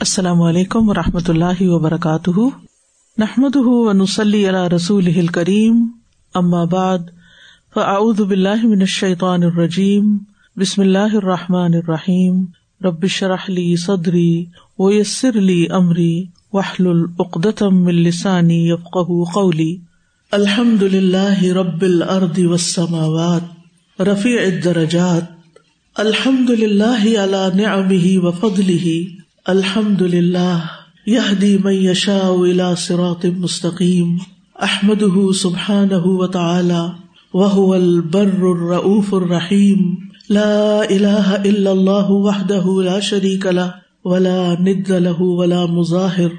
السلام علیکم و رحمۃ اللہ وبرکاتہ۔ نحمد ونسلی علی رسول کریم بعد، فاعوذ باللہ من الشیطان الرجیم۔ بسم اللہ الرحمٰن الرحیم۔ ربش رحلی صدری ویسر علی عمری وحل العقدم السانی یفق قولی۔ الحمد للہ رب العرد وسماوات رفیع الدرجات۔ الحمد للہ علی نعمه وفضله الحمد للہ یہدی من یشاء الى صراط مستقیم احمده سبحانه وتعالى وهو البر الرؤوف الرحیم، لا الہ الا اللہ وحده لا شریک له ولا ند له ولا مظاہر۔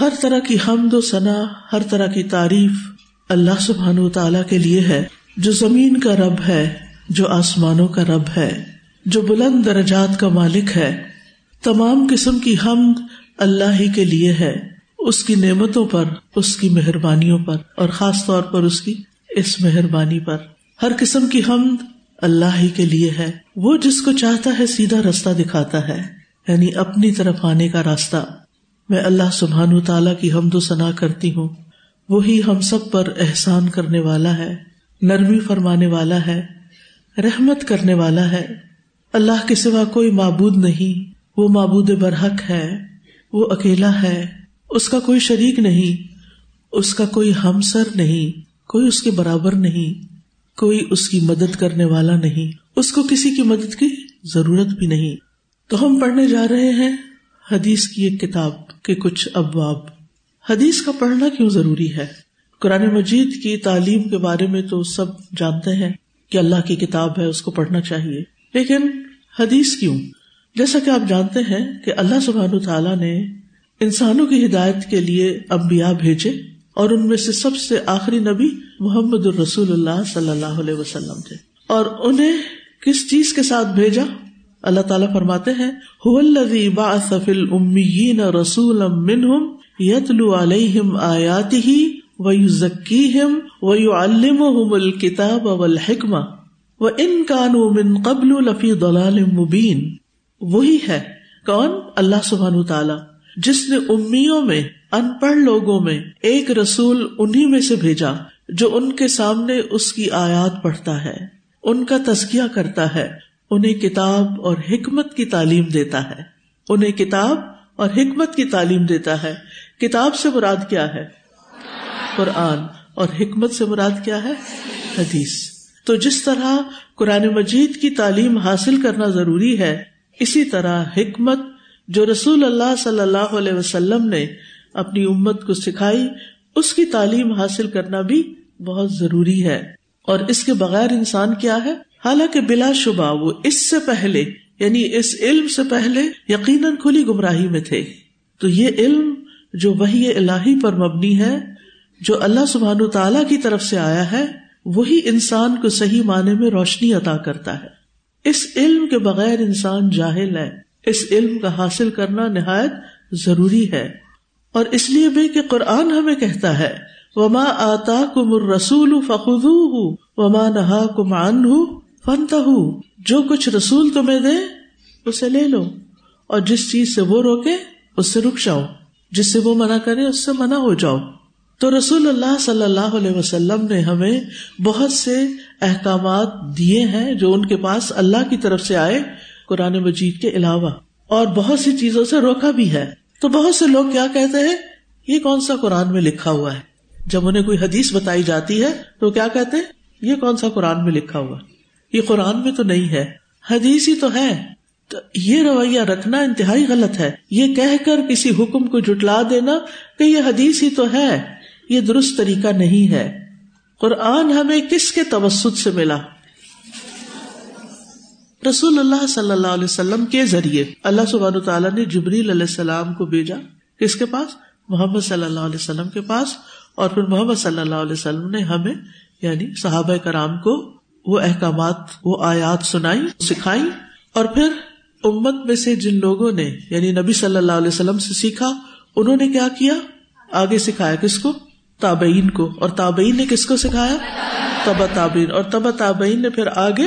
ہر طرح کی حمد و ثنا ہر طرح کی تعریف اللہ سبحانہ وتعالی کے لیے ہے، جو زمین کا رب ہے، جو آسمانوں کا رب ہے، جو بلند درجات کا مالک ہے۔ تمام قسم کی حمد اللہ ہی کے لیے ہے، اس کی نعمتوں پر، اس کی مہربانیوں پر، اور خاص طور پر اس کی اس مہربانی پر۔ ہر قسم کی حمد اللہ ہی کے لیے ہے۔ وہ جس کو چاہتا ہے سیدھا راستہ دکھاتا ہے یعنی اپنی طرف آنے کا راستہ۔ میں اللہ سبحان تعالیٰ کی حمد و ثنا کرتی ہوں۔ وہی ہم سب پر احسان کرنے والا ہے، نرمی فرمانے والا ہے، رحمت کرنے والا ہے۔ اللہ کے سوا کوئی معبود نہیں۔ وہ معبود برحق ہے، وہ اکیلا ہے، اس کا کوئی شریک نہیں، اس کا کوئی ہمسر نہیں، کوئی اس کے برابر نہیں، کوئی اس کی مدد کرنے والا نہیں، اس کو کسی کی مدد کی ضرورت بھی نہیں۔ تو ہم پڑھنے جا رہے ہیں حدیث کی ایک کتاب کے کچھ ابواب۔ حدیث کا پڑھنا کیوں ضروری ہے؟ قرآن مجید کی تعلیم کے بارے میں تو سب جانتے ہیں کہ اللہ کی کتاب ہے، اس کو پڑھنا چاہیے۔ لیکن حدیث کیوں؟ جیسا کہ آپ جانتے ہیں کہ اللہ سبحان تعالیٰ نے انسانوں کی ہدایت کے لیے امبیا بھیجے اور ان میں سے سب سے آخری نبی محمد الرسول اللہ صلی اللہ علیہ وسلم تھے۔ اور انہیں کس چیز کے ساتھ بھیجا؟ اللہ تعالیٰ فرماتے ہیں رسول یتلو علیہم آیاتی ہی ویو ذکی ہم ویو علم الکتاب والحکمہ و ان کانو من قبل لفی دلال مبین۔ وہی ہے کون؟ اللہ سبحان تعالی جس نے امیوں میں ان پڑھ لوگوں میں ایک رسول انہیں میں سے بھیجا جو ان کے سامنے اس کی آیات پڑھتا ہے، ان کا تزکیہ کرتا ہے، انہیں کتاب اور حکمت کی تعلیم دیتا ہے۔ انہیں کتاب اور حکمت کی تعلیم دیتا ہے۔ کتاب سے مراد کیا ہے؟ قرآن۔ اور حکمت سے مراد کیا ہے؟ حدیث۔ تو جس طرح قرآن مجید کی تعلیم حاصل کرنا ضروری ہے اسی طرح حکمت جو رسول اللہ صلی اللہ علیہ وسلم نے اپنی امت کو سکھائی، اس کی تعلیم حاصل کرنا بھی بہت ضروری ہے۔ اور اس کے بغیر انسان کیا ہے؟ حالانکہ بلا شبہ وہ اس سے پہلے یعنی اس علم سے پہلے یقیناً کھلی گمراہی میں تھے۔ تو یہ علم جو وہی الہی پر مبنی ہے، جو اللہ سبحان تعالی کی طرف سے آیا ہے، وہی انسان کو صحیح معنی میں روشنی عطا کرتا ہے۔ اس علم کے بغیر انسان جاہل ہے۔ اس علم کا حاصل کرنا نہایت ضروری ہے۔ اور اس لیے بھی کہ قرآن ہمیں کہتا ہے، وما آتا کم رسول فخو وما نہا کمان ہوں فنتا ہوں جو کچھ رسول تمہیں دے، اسے لے لو۔ اور جس چیز سے وہ روکے، اس سے رک جاؤ۔ جس سے وہ منع کرے، اس سے منع ہو جاؤ۔ تو رسول اللہ صلی اللہ علیہ وسلم نے ہمیں بہت سے احکامات دیے ہیں جو ان کے پاس اللہ کی طرف سے آئے قرآن مجید کے علاوہ۔ اور بہت سی چیزوں سے روکا بھی ہے۔ تو بہت سے لوگ کیا کہتے ہیں؟ یہ کون سا قرآن میں لکھا ہوا ہے؟ جب انہیں کوئی حدیث بتائی جاتی ہے تو کیا کہتے ہیں؟ یہ کون سا قرآن میں لکھا ہوا یہ قرآن میں تو نہیں ہے۔ حدیث ہی تو ہے۔ تو یہ رویہ رکھنا انتہائی غلط ہے۔ یہ کہہ کر کسی حکم کو جٹلا دینا کہ یہ حدیث ہی تو ہے۔ یہ درست طریقہ نہیں ہے۔ قرآن ہمیں کس کے توسط سے ملا؟ رسول اللہ صلی اللہ علیہ وسلم کے ذریعے۔ اللہ سبحانہ تعالیٰ نے جبریل علیہ السلام کو بھیجا۔ کس کے پاس؟ محمد صلی اللہ علیہ وسلم کے پاس۔ اور پھر محمد صلی اللہ علیہ وسلم نے ہمیں یعنی صحابہ کرام کو وہ احکامات، وہ آیات سنائی، سکھائی۔ اور پھر امت میں سے جن لوگوں نے یعنی نبی صلی اللہ علیہ وسلم سے سیکھا، انہوں نے کیا کیا؟ آگے سکھایا کس کو؟ تابعین کو۔ اور تابعین نے کس کو سکھایا؟ تبا تابعین۔ اور تبا تابعین نے پھر آگے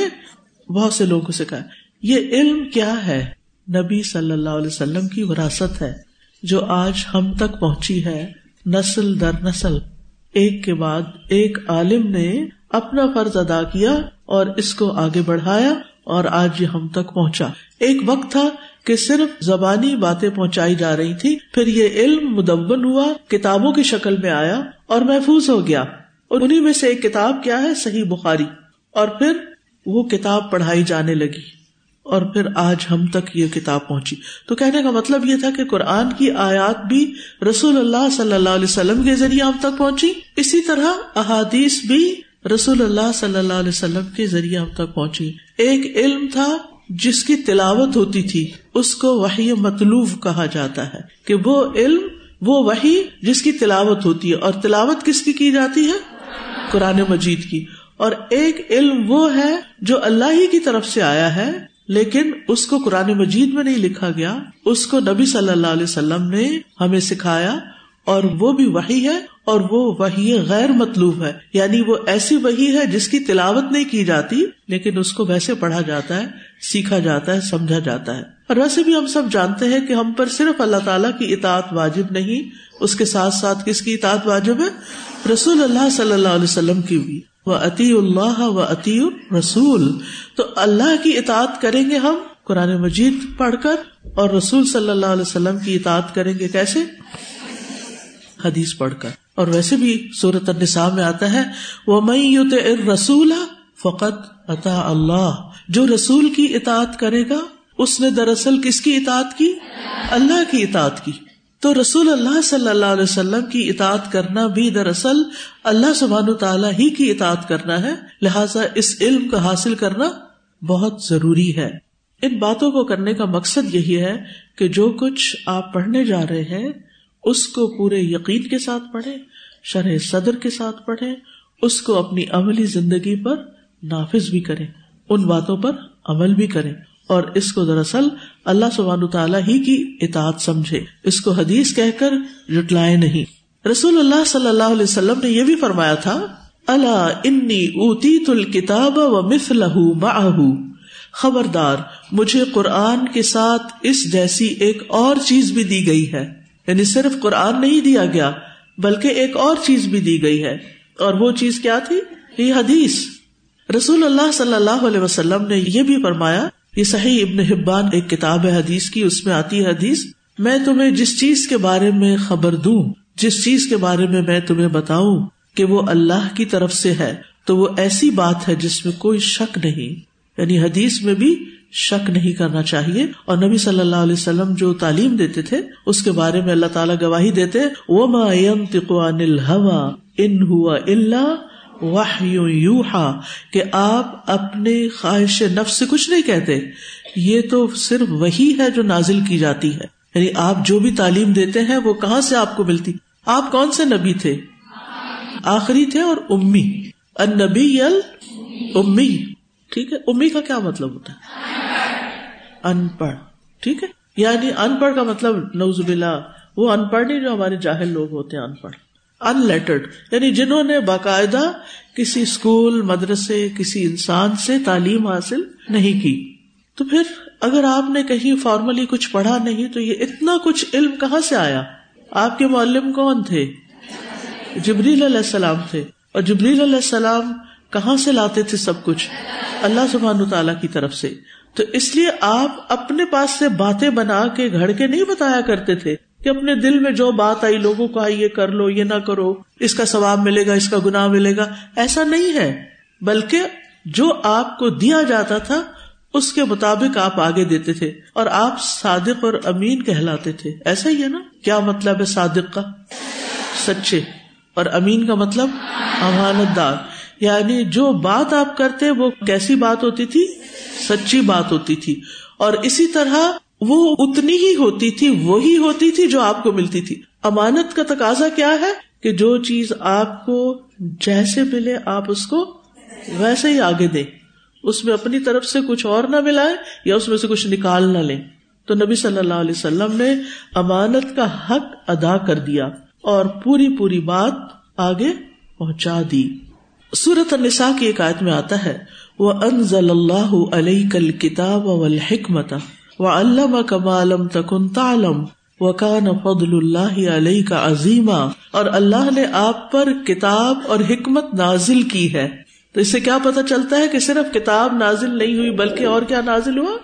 بہت سے لوگوں کو سکھایا۔ یہ علم کیا ہے؟ نبی صلی اللہ علیہ وسلم کی وراثت ہے، جو آج ہم تک پہنچی ہے، نسل در نسل۔ ایک کے بعد ایک عالم نے اپنا فرض ادا کیا اور اس کو آگے بڑھایا اور آج یہ ہم تک پہنچا۔ ایک وقت تھا کہ صرف زبانی باتیں پہنچائی جا رہی تھی پھر یہ علم مدون ہوا، کتابوں کی شکل میں آیا اور محفوظ ہو گیا۔ اور انہیں میں سے ایک کتاب کیا ہے؟ صحیح بخاری۔ اور پھر وہ کتاب پڑھائی جانے لگی۔ اور پھر آج ہم تک یہ کتاب پہنچی۔ تو کہنے کا مطلب یہ تھا کہ قرآن کی آیات بھی رسول اللہ صلی اللہ علیہ وسلم کے ذریعے ہم تک پہنچی۔ اسی طرح احادیث بھی رسول اللہ صلی اللہ علیہ وسلم کے ذریعے ہم تک پہنچی۔ ایک علم تھا جس کی تلاوت ہوتی تھی، اس کو وہی مطلوب کہا جاتا ہے کہ وہ علم، وہ وہی جس کی تلاوت ہوتی ہے۔ اور تلاوت کس کی کی جاتی ہے؟ قرآن مجید کی۔ اور ایک علم وہ ہے جو اللہ ہی کی طرف سے آیا ہے، لیکن اس کو قرآن مجید میں نہیں لکھا گیا۔ اس کو نبی صلی اللہ علیہ وسلم نے ہمیں سکھایا۔ اور وہ بھی وہی ہے اور وہ وہی غیر مطلوب ہے۔ یعنی وہ ایسی وہی ہے جس کی تلاوت نہیں کی جاتی، لیکن اس کو ویسے پڑھا جاتا ہے، سیکھا جاتا ہے، سمجھا جاتا ہے۔ اور ویسے بھی ہم سب جانتے ہیں کہ ہم پر صرف اللہ تعالیٰ کی اطاعت واجب نہیں، اس کے ساتھ ساتھ کس کی اطاعت واجب ہے؟ رسول اللہ صلی اللہ علیہ وسلم کی بھی۔ وہ عطی اللہ و عطی رسول تو اللہ کی اطاعت کریں گے ہم؟ قرآن مجید پڑھ کر اور رسول صلی اللہ علیہ وسلم کی اطاعت کریں گے کیسے؟ حدیث پڑھ کر۔ اور ویسے بھی صورت النساء میں آتا ہے وہ میں رسول فقط عطا اللہ جو رسول کی اطاعت کرے گا، اس نے دراصل کس کی اطاعت کی؟ اللہ کی اطاعت کی۔ تو رسول اللہ صلی اللہ علیہ وسلم کی اطاعت کرنا بھی دراصل اللہ سبحان تعالیٰ ہی کی اطاعت کرنا ہے۔ لہذا اس علم کا حاصل کرنا بہت ضروری ہے۔ ان باتوں کو کرنے کا مقصد یہی ہے کہ جو کچھ آپ پڑھنے جا رہے ہیں اس کو پورے یقین کے ساتھ پڑھے شرح صدر کے ساتھ پڑھے اس کو اپنی عملی زندگی پر نافذ بھی کرے ان باتوں پر عمل بھی کرے اور اس کو دراصل اللہ سبحان تعالیٰ ہی کی اطاعت سمجھے۔ اس کو حدیث کہہ کر جٹلائے نہیں۔ رسول اللہ صلی اللہ علیہ وسلم نے یہ بھی فرمایا تھا اللہ انی اوتی تل کتاب و مف خبردار، مجھے قرآن کے ساتھ اس جیسی ایک اور چیز بھی دی گئی ہے۔ یعنی صرف قرآن نہیں دیا گیا، بلکہ ایک اور چیز بھی دی گئی ہے۔ اور وہ چیز کیا تھی؟ یہ حدیث۔ رسول اللہ صلی اللہ علیہ وسلم نے یہ بھی فرمایا، یہ صحیح ابن حبان ایک کتاب ہے حدیث کی، اس میں آتی ہے حدیث، میں تمہیں جس چیز کے بارے میں خبر دوں، جس چیز کے بارے میں میں تمہیں بتاؤں کہ وہ اللہ کی طرف سے ہے، تو وہ ایسی بات ہے جس میں کوئی شک نہیں۔ یعنی حدیث میں بھی شک نہیں کرنا چاہیے۔ اور نبی صلی اللہ علیہ وسلم جو تعلیم دیتے تھے، اس کے بارے میں اللہ تعالیٰ گواہی دیتے وہ ان ہوا اللہ یوحا کہ آپ اپنے خواہش نفس سے کچھ نہیں کہتے۔ یہ تو صرف وہی ہے جو نازل کی جاتی ہے۔ یعنی آپ جو بھی تعلیم دیتے ہیں، وہ کہاں سے آپ کو ملتی؟ آپ کون سے نبی تھے؟ آخری تھے اور امی۔ ان نبی امی۔ ٹھیک ہے؟ امی کا کیا مطلب ہوتا ہے؟ ان پڑھ ٹھیک ہے؟ یعنی ان پڑھ کا مطلب نوز بلا وہ ان پڑھ نہیں جو ہمارے جاہل لوگ ہوتے ہیں ان پڑھ ان لیٹرڈ یعنی جنہوں نے باقاعدہ کسی اسکول مدرسے، کسی انسان سے تعلیم حاصل نہیں کی۔ تو پھر اگر آپ نے کہیں فارملی کچھ پڑھا نہیں، تو یہ اتنا کچھ علم کہاں سے آیا؟ آپ کے معلم کون تھے؟ جبریل علیہ السلام تھے۔ اور جبریل علیہ السلام کہاں سے لاتے تھے سب کچھ؟ اللہ سبحان تعالیٰ کی طرف سے۔ تو اس لیے آپ اپنے پاس سے باتیں بنا کے گھڑ کے نہیں بتایا کرتے تھے کہ اپنے دل میں جو بات آئی، لوگوں کو یہ کر لو، یہ نہ کرو، اس کا ثواب ملے گا، اس کا گناہ ملے گا۔ ایسا نہیں ہے۔ بلکہ جو آپ کو دیا جاتا تھا، اس کے مطابق آپ آگے دیتے تھے اور آپ صادق اور امین کہلاتے تھے۔ ایسا ہی ہے نا؟ کیا مطلب ہے صادق کا؟ سچے۔ اور امین کا مطلب امانت دار یعنی جو بات آپ کرتے وہ کیسی بات ہوتی تھی؟ سچی بات ہوتی تھی۔ اور اسی طرح وہ اتنی ہی ہوتی تھی، وہی ہوتی تھی جو آپ کو ملتی تھی۔ امانت کا تقاضا کیا ہے کہ جو چیز آپ کو جیسے ملے آپ اس کو ویسے ہی آگے دیں۔ اس میں اپنی طرف سے کچھ اور نہ ملائے یا اس میں سے کچھ نکال نہ لیں۔ تو نبی صلی اللہ علیہ وسلم نے امانت کا حق ادا کر دیا اور پوری پوری بات آگے پہنچا دی۔ سورت النساء کی ایک آیت میں آتا ہے وہ انزل اللہ علیہ کل کتاب و حکمت وہ علم کمالم تکن تعلم و کان فضل اللہ علیہ کا عظیمہ اور اللہ نے آپ پر کتاب اور حکمت نازل کی ہے۔ تو اس سے کیا پتا چلتا ہے کہ صرف کتاب نازل نہیں ہوئی، بلکہ اور کیا نازل ہوا؟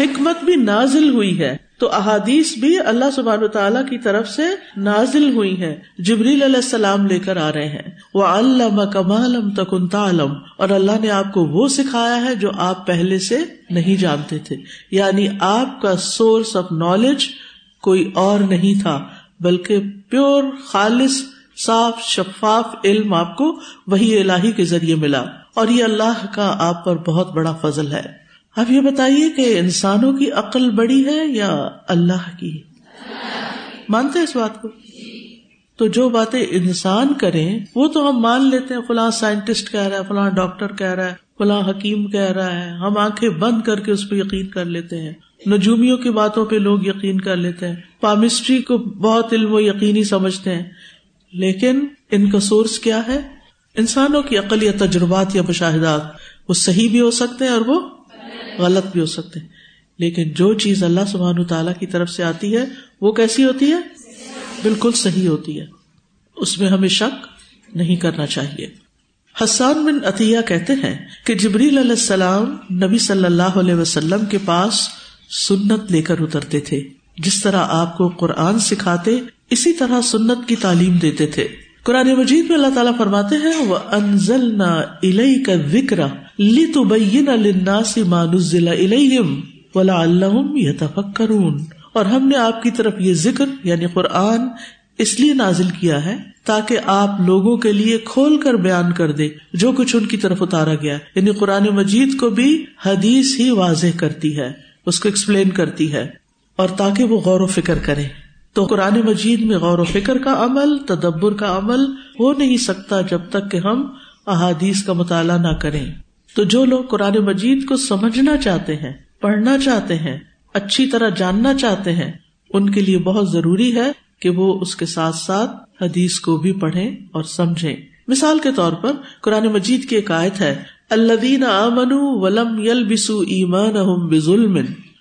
حکمت بھی نازل ہوئی ہے۔ تو احادیث بھی اللہ سبحان تعالیٰ کی طرف سے نازل ہوئی ہے جبریل علیہ السلام لے کر آ رہے ہیں۔ وہ علامہ کمالم تکن تعلم۔ اور اللہ نے آپ کو وہ سکھایا ہے جو آپ پہلے سے نہیں جانتے تھے۔ یعنی آپ کا سورس آف نالج کوئی اور نہیں تھا، بلکہ پیور خالص، صاف، شفاف علم آپ کو وہی الہی کے ذریعے ملا۔ اور یہ اللہ کا آپ پر بہت بڑا فضل ہے۔ اب یہ بتائیے کہ انسانوں کی عقل بڑی ہے یا اللہ کی مانتے اس بات کو؟ تو جو باتیں انسان کریں، وہ تو ہم مان لیتے ہیں، فلاں سائنٹسٹ کہہ رہا ہے، فلاں ڈاکٹر کہہ رہا ہے، فلاں حکیم کہہ رہا ہے۔ ہم آنکھیں بند کر کے اس پہ یقین کر لیتے ہیں۔ نجومیوں کی باتوں پہ لوگ یقین کر لیتے ہیں۔ پامسٹری کو بہت علم و یقینی سمجھتے ہیں۔ لیکن ان کا سورس کیا ہے؟ انسانوں کی عقل یا تجربات یا مشاہدات، وہ صحیح بھی ہو سکتے ہیں اور وہ غلط بھی ہو سکتے ہیں۔ لیکن جو چیز اللہ سبحان تعالیٰ کی طرف سے آتی ہے، وہ کیسی ہوتی ہے؟ بالکل صحیح ہوتی ہے۔ اس میں ہمیں شک نہیں کرنا چاہیے۔ حسان بن عطیہ کہتے ہیں کہ جبریل علیہ السلام نبی صلی اللہ علیہ وسلم کے پاس سنت لے کر اترتے تھے۔ جس طرح آپ کو قرآن سکھاتے، اسی طرح سنت کی تعلیم دیتے تھے۔ قرآن مجید میں اللہ تعالیٰ فرماتے ہیں وہ انزل نہ الہی کا ذکر لی تو بین الناس مانزل الہم ولا یتفکرون اور ہم نے آپ کی طرف یہ ذکر یعنی قرآن اس لیے نازل کیا ہے تاکہ آپ لوگوں کے لیے کھول کر بیان کر دے جو کچھ ان کی طرف اتارا گیا یعنی قرآن مجید کو بھی حدیث ہی واضح کرتی ہے، اس کو ایکسپلین کرتی ہے اور تاکہ وہ غور و فکر کرے۔ تو قرآن مجید میں غور و فکر کا عمل، تدبر کا عمل ہو نہیں سکتا جب تک کہ ہم احادیث کا مطالعہ نہ کریں۔ تو جو لوگ قرآن مجید کو سمجھنا چاہتے ہیں، پڑھنا چاہتے ہیں، اچھی طرح جاننا چاہتے ہیں، ان کے لیے بہت ضروری ہے کہ وہ اس کے ساتھ ساتھ حدیث کو بھی پڑھیں اور سمجھیں۔ مثال کے طور پر قرآن مجید کی ایک آیت ہے اللہ امن ولم یل بسو ایمان ظلم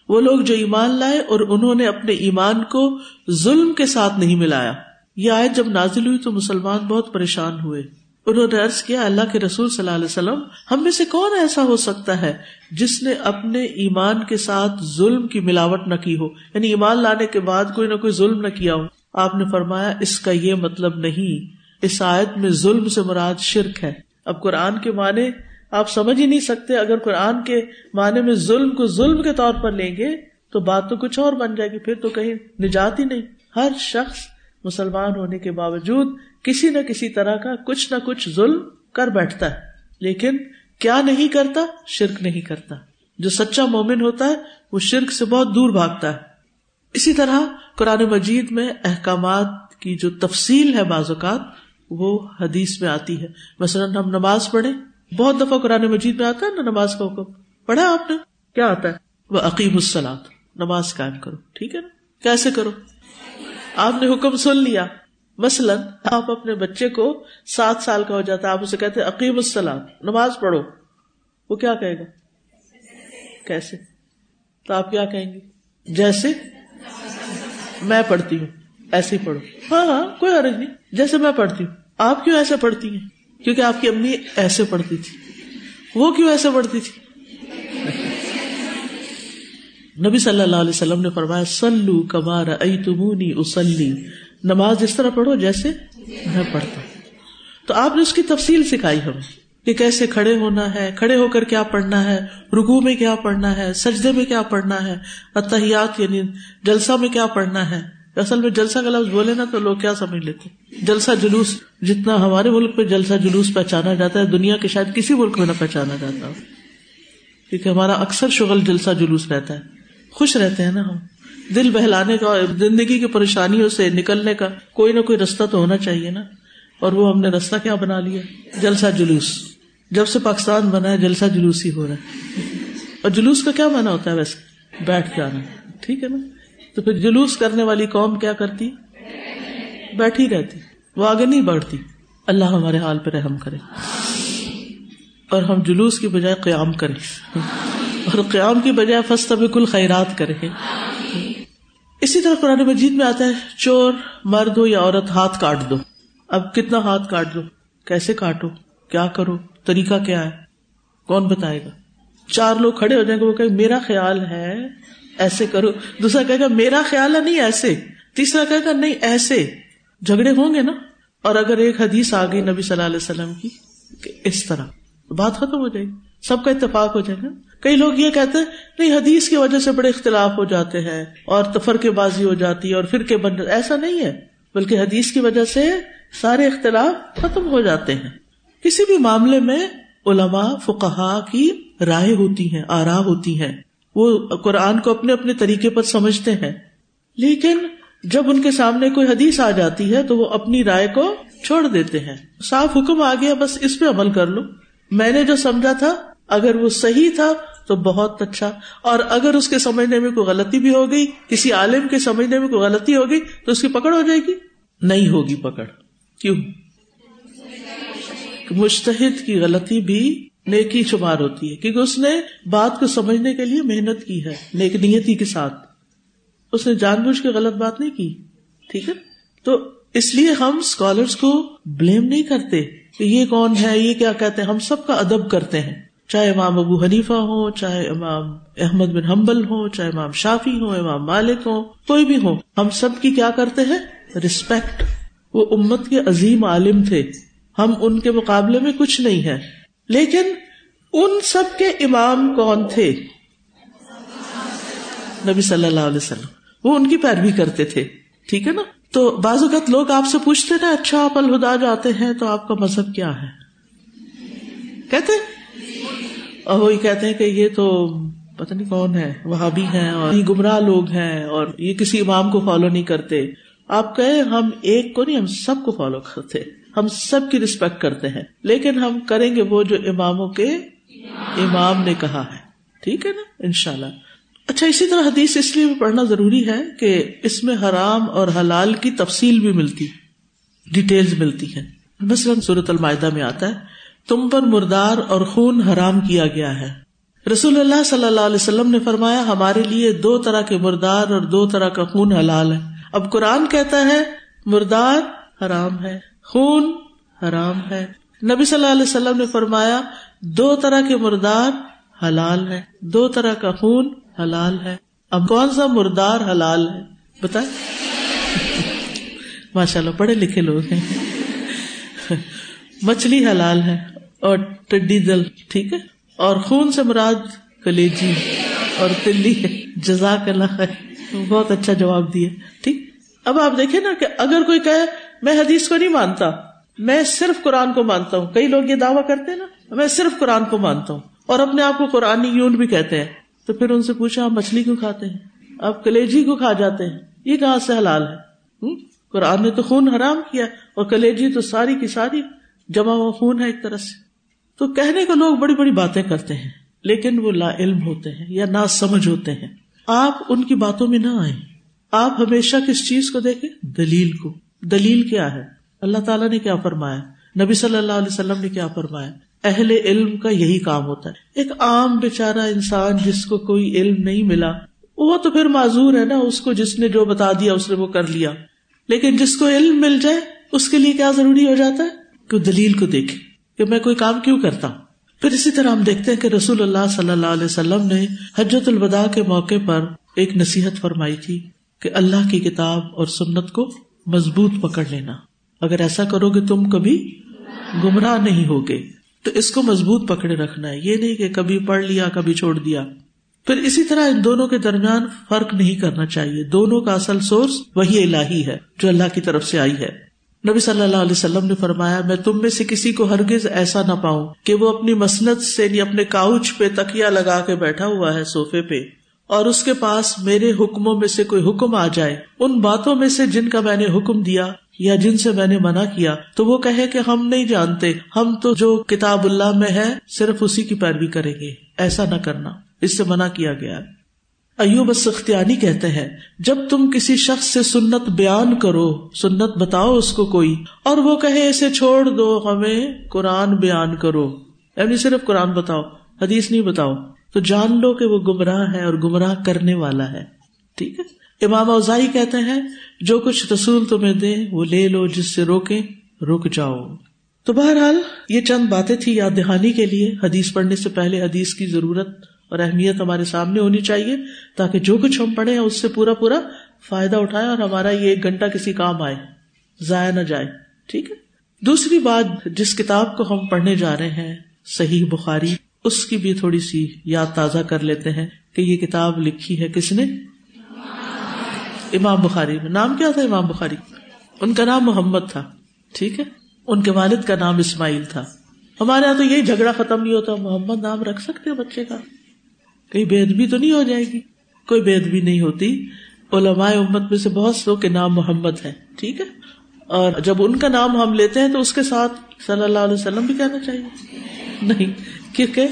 وہ لوگ جو ایمان لائے اور انہوں نے اپنے ایمان کو ظلم کے ساتھ نہیں ملایا۔ یہ آیت جب نازل ہوئی تو مسلمان بہت پریشان ہوئے۔ انہوں نے ارض کیا، اللہ کے رسول صلی اللہ علیہ وسلم، ہم میں سے کون ایسا ہو سکتا ہے جس نے اپنے ایمان کے ساتھ ظلم کی ملاوٹ نہ کی ہو؟ یعنی ایمان لانے کے بعد کوئی نہ کوئی ظلم نہ کیا ہو۔ آپ نے فرمایا، اس کا یہ مطلب نہیں، اس آیت میں ظلم سے مراد شرک ہے۔ اب قرآن کے معنی آپ سمجھ ہی نہیں سکتے، اگر قرآن کے معنی میں ظلم کو ظلم کے طور پر لیں گے، تو بات تو کچھ اور بن جائے گی، پھر تو کہیں نجات ہی نہیں۔ ہر شخص مسلمان ہونے کے باوجود کسی نہ کسی طرح کا کچھ نہ کچھ ظلم کر بیٹھتا ہے۔ لیکن کیا نہیں کرتا؟ شرک نہیں کرتا۔ جو سچا مومن ہوتا ہے، وہ شرک سے بہت دور بھاگتا ہے۔ اسی طرح قرآن مجید میں احکامات کی جو تفصیل ہے بعض اوقات، وہ حدیث میں آتی ہے۔ مثلاً ہم نماز پڑھیں۔ بہت دفعہ قرآن مجید میں آتا ہے نا نماز کا حکم۔ پڑھا آپ نے؟ کیا آتا ہے؟ وہ عقیم السلاد نماز قائم کرو۔ ٹھیک ہے نا؟ کیسے کرو؟ آپ نے حکم سن لیا۔ مثلاً آپ اپنے بچے کو سات سال کا ہو جاتا ہے، آپ اسے کہتے عقیم السلاد نماز پڑھو۔ وہ کیا کہے گا؟ کیسے؟ تو آپ کیا کہیں گے؟ جیسے میں پڑھتی ہوں، ایسے ہی پڑھو۔ ہاں ہاں کوئی حرج نہیں۔ جیسے میں پڑھتی ہوں۔ آپ کیوں ایسے پڑھتی ہیں؟ کیونکہ آپ کی امی ایسے پڑھتی تھی۔ وہ کیوں ایسے پڑھتی تھی؟ نبی صلی اللہ علیہ وسلم نے فرمایا سلو کمار ائی تمونی اسلی نماز اس طرح پڑھو جیسے میں پڑھتا ہوں۔ تو آپ نے اس کی تفصیل سکھائی ہمیں کہ کیسے کھڑے ہونا ہے، کھڑے ہو کر کیا پڑھنا ہے رکو میں کیا پڑھنا ہے، سجدے میں کیا پڑھنا ہے اتحیات یعنی جلسہ میں کیا پڑھنا ہے۔ اصل میں جلسہ کا لفظ بولے نا تو لوگ کیا سمجھ لیتے جلسہ جلوس، جتنا ہمارے ملک پہ جلسہ جلوس پہچانا جاتا ہے، دنیا کے شاید کسی ملک میں نہ پہچانا جاتا کیونکہ ہمارا اکثر شغل جلسہ جلوس رہتا ہے۔ خوش رہتے ہیں نا ہم۔ دل بہلانے کا زندگی کی پریشانیوں سے نکلنے کا کوئی نہ کوئی رستہ تو ہونا چاہیے نا۔ اور وہ ہم نے رستہ کیا بنا لیا؟ جلسہ جلوس۔ جب سے پاکستان بنا ہے، جلسہ جلوس ہی ہو رہا ہے۔ اور جلوس کا کیا مانا ہوتا ہے ویسے؟ بیٹھ جانا۔ ٹھیک ہے نا؟ تو پھر جلوس کرنے والی قوم کیا کرتی؟ بیٹھی رہتی۔ وہ آگے نہیں بڑھتی۔ اللہ ہمارے حال پہ رحم کرے۔ اور ہم جلوس کی بجائے قیام کریں۔ اور قیام کی بجائے فسط بالکل خیرات کرے اسی طرح قرآن مجید میں آتا ہے، چور، مرد ہو یا عورت، ہاتھ کاٹ دو۔ اب کتنا ہاتھ کاٹ دو؟ کیسے کاٹو؟ کیا کرو؟ طریقہ کیا ہے؟ کون بتائے گا؟ چار لوگ کھڑے ہو جائیں گے، وہ کہ میرا خیال ہے ایسے کرو۔ دوسرا کہے گا، میرا خیال ہے نہیں ایسے۔ تیسرا کہے گا، نہیں ایسے۔ جھگڑے ہوں گے نا؟ اور اگر ایک حدیث آ گئی نبی صلی اللہ علیہ وسلم کی، کہ اس طرح، بات ختم ہو جائے گی۔ سب کا اتفاق ہو جائے گا۔ کئی لوگ یہ کہتے ہیں، نہیں، حدیث کی وجہ سے بڑے اختلاف ہو جاتے ہیں اور تفر کے بازی ہو جاتی ہے اور پھر کے بن ایسا نہیں ہے، بلکہ حدیث کی وجہ سے سارے اختلاف ختم ہو جاتے ہیں۔ کسی بھی معاملے میں علماء، فقہا کی رائے ہوتی ہیں آرا ہوتی ہیں۔ وہ قرآن کو اپنے اپنے طریقے پر سمجھتے ہیں۔ لیکن جب ان کے سامنے کوئی حدیث آ جاتی ہے تو وہ اپنی رائے کو چھوڑ دیتے ہیں۔ صاف حکم آ گیا، بس اس پہ عمل کر لو۔ میں نے جو سمجھا تھا اگر وہ صحیح تھا تو بہت اچھا اور اگر اس کے سمجھنے میں کوئی غلطی بھی ہو گئی، کسی عالم کے سمجھنے میں کوئی غلطی ہو گئی، تو اس کی پکڑ ہو جائے گی؟ نہیں ہوگی پکڑ۔ کیوں؟ مشتحد کی غلطی بھی نیکی شمار ہوتی ہے، کیونکہ اس نے بات کو سمجھنے کے لیے محنت کی ہے، نیک نیتی کے ساتھ۔ اس نے جان بوجھ کے غلط بات نہیں کی، ٹھیک ہے؟ تو اس لیے ہم اسکالرس کو بلیم نہیں کرتے کہ یہ کون ہے، یہ کیا کہتے ہیں، ہم سب کا ادب کرتے ہیں۔ چاہے امام ابو حنیفہ ہو، چاہے امام احمد بن حنبل ہو، چاہے امام شافی ہو، امام مالک ہو، کوئی بھی ہو، ہم سب کی کیا کرتے ہیں؟ ریسپیکٹ وہ امت کے عظیم عالم تھے۔ ہم ان کے مقابلے میں کچھ نہیں ہے لیکن ان سب کے امام کون تھے؟ نبی صلی اللہ علیہ وسلم۔ وہ ان کی پیروی کرتے تھے۔ ٹھیک ہے نا؟ تو بعض اوقات لوگ آپ سے پوچھتے نا اچھا آپ الہدا جاتے ہیں تو آپ کا مذہب کیا ہے؟ کہتے اور وہی کہتے ہیں کہ یہ تو پتہ نہیں کون ہے وہاں بھی ہیں اور یہ گمراہ لوگ ہیں اور یہ کسی امام کو فالو نہیں کرتے۔ آپ کہے ہم ایک کو نہیں، ہم سب کو فالو کرتے، ہم سب کی ریسپیکٹ کرتے ہیں۔ لیکن ہم کریں گے وہ جو اماموں کے امام نے کہا ہے۔ ٹھیک ہے نا؟ ان شاء اللہ اچھا اسی طرح حدیث اس لیے بھی پڑھنا ضروری ہے کہ اس میں حرام اور حلال کی تفصیل بھی ملتی ڈیٹیل ملتی ہے مثلاً صورت المائدہ میں آتا ہے تم پر مردار اور خون حرام کیا گیا ہے۔ رسول اللہ صلی اللہ علیہ وسلم نے فرمایا، ہمارے لیے دو طرح کے مردار اور دو طرح کا خون حلال ہے۔ اب قرآن کہتا ہے، مردار حرام ہے، خون حرام ہے۔ نبی صلی اللہ علیہ وسلم نے فرمایا، دو طرح کے مردار حلال ہے، دو طرح کا خون حلال ہے۔ اب کون سا مردار حلال ہے؟ بتائیں۔ ماشاء اللہ پڑھے لکھے لوگ ہیں۔ مچھلی حلال ہے۔ اور ٹڈی دل، ٹھیک ہے؟ اور خون سے مراد کلیجی اور تلی ہے۔ جزاک اللہ ہے بہت اچھا جواب دیا، ٹھیک؟ اب آپ دیکھیں نا کہ اگر کوئی کہے، میں حدیث کو نہیں مانتا، میں صرف قرآن کو مانتا ہوں۔ کئی لوگ یہ دعویٰ کرتے ہیں نا، میں صرف قرآن کو مانتا ہوں۔ اور اپنے آپ کو قرآن یون بھی کہتے ہیں۔ تو پھر ان سے پوچھا، آپ مچھلی کیوں کھاتے ہیں؟ آپ کلیجی کو کھا جاتے ہیں۔ یہ کہاں سے حلال ہے؟ قرآن نے تو خون حرام کیا، اور کلیجی تو ساری کی ساری جمع ہوا خون ہے ایک طرح سے۔ تو کہنے کو لوگ بڑی بڑی باتیں کرتے ہیں، لیکن وہ لا علم ہوتے ہیں یا نا سمجھ ہوتے ہیں۔ آپ ان کی باتوں میں نہ آئیں۔ آپ ہمیشہ کس چیز کو دیکھیں؟ دلیل کو۔ دلیل کیا ہے؟ اللہ تعالیٰ نے کیا فرمایا؟ نبی صلی اللہ علیہ وسلم نے کیا فرمایا؟ اہل علم کا یہی کام ہوتا ہے۔ ایک عام بےچارا انسان جس کو کوئی علم نہیں ملا، وہ تو پھر معذور ہے نا، اس کو جس نے جو بتا دیا اس نے وہ کر لیا۔ لیکن جس کو علم مل جائے، اس کے لیے کیا ضروری ہو جاتا ہے؟ کہ دلیل کو دیکھے۔ کہ میں کوئی کام کیوں کرتا ہوں؟ پھر اسی طرح ہم دیکھتے ہیں کہ رسول اللہ صلی اللہ علیہ وسلم نے حجت الوداع کے موقع پر ایک نصیحت فرمائی تھی کہ اللہ کی کتاب اور سنت کو مضبوط پکڑ لینا۔ اگر ایسا کرو گے تم کبھی گمراہ نہیں ہوگے۔ تو اس کو مضبوط پکڑے رکھنا ہے۔ یہ نہیں کہ کبھی پڑھ لیا، کبھی چھوڑ دیا۔ پھر اسی طرح ان دونوں کے درمیان فرق نہیں کرنا چاہیے۔ دونوں کا اصل سورس وہی الہی ہے جو اللہ کی طرف سے آئی ہے۔ نبی صلی اللہ علیہ وسلم نے فرمایا، میں تم میں سے کسی کو ہرگز ایسا نہ پاؤں کہ وہ اپنی مسنت سے یعنی اپنے کاؤچ پہ تکیا لگا کے بیٹھا ہوا ہے سوفے پہ، اور اس کے پاس میرے حکموں میں سے کوئی حکم آ جائے۔ ان باتوں میں سے جن کا میں نے حکم دیا یا جن سے میں نے منع کیا، تو وہ کہے کہ ہم نہیں جانتے۔ ہم تو جو کتاب اللہ میں ہے، صرف اسی کی پیروی کریں گے۔ ایسا نہ کرنا۔ اس سے منع کیا گیا۔ ایوب سختیانی کہتے ہیں، جب تم کسی شخص سے سنت بیان کرو، سنت بتاؤ اس کو کوئی، اور وہ کہے اسے چھوڑ دو، ہمیں قرآن بیان کرو۔ یعنی صرف قرآن بتاؤ، حدیث نہیں بتاؤ۔ تو جان لو کہ وہ گمراہ ہے اور گمراہ کرنے والا ہے۔ ٹھیک ہے؟ امام اوزائی کہتے ہیں، جو کچھ رسول تمہیں دے، وہ لے لو، جس سے روکے رک جاؤ۔ تو بہرحال، یہ چند باتیں تھی یاد دہانی کے لیے۔ حدیث پڑھنے سے پہلے حدیث کی ضرورت اور اہمیت ہمارے سامنے ہونی چاہیے تاکہ جو کچھ ہم پڑھے اس سے پورا پورا فائدہ اٹھائے اور ہمارا یہ ایک گھنٹہ کسی کام آئے، ضائع نہ جائے، ٹھیک ہے؟ دوسری بات، جس کتاب کو ہم پڑھنے جا رہے ہیں، صحیح بخاری، اس کی بھی تھوڑی سی یاد تازہ کر لیتے ہیں کہ یہ کتاب لکھی ہے کس نے؟ امام بخاری۔ نام کیا تھا امام بخاری؟ ان کا نام محمد تھا، ٹھیک ہے؟ ان کے والد کا نام اسماعیل تھا۔ ہمارے یہاں تو یہی جھگڑا ختم نہیں ہوتا، محمد نام رکھ سکتے بچے کا۔ کہیں بےد بھی تو نہیں ہو جائے گی۔ کوئی بےد بھی نہیں ہوتی۔ علماء امت میں سے بہت سو کے نام محمد ہے ٹھیک ہے؟ اور جب ان کا نام ہم لیتے ہیں تو اس کے ساتھ صلی اللہ علیہ وسلم بھی کہنا چاہیے۔ نہیں، کیونکہ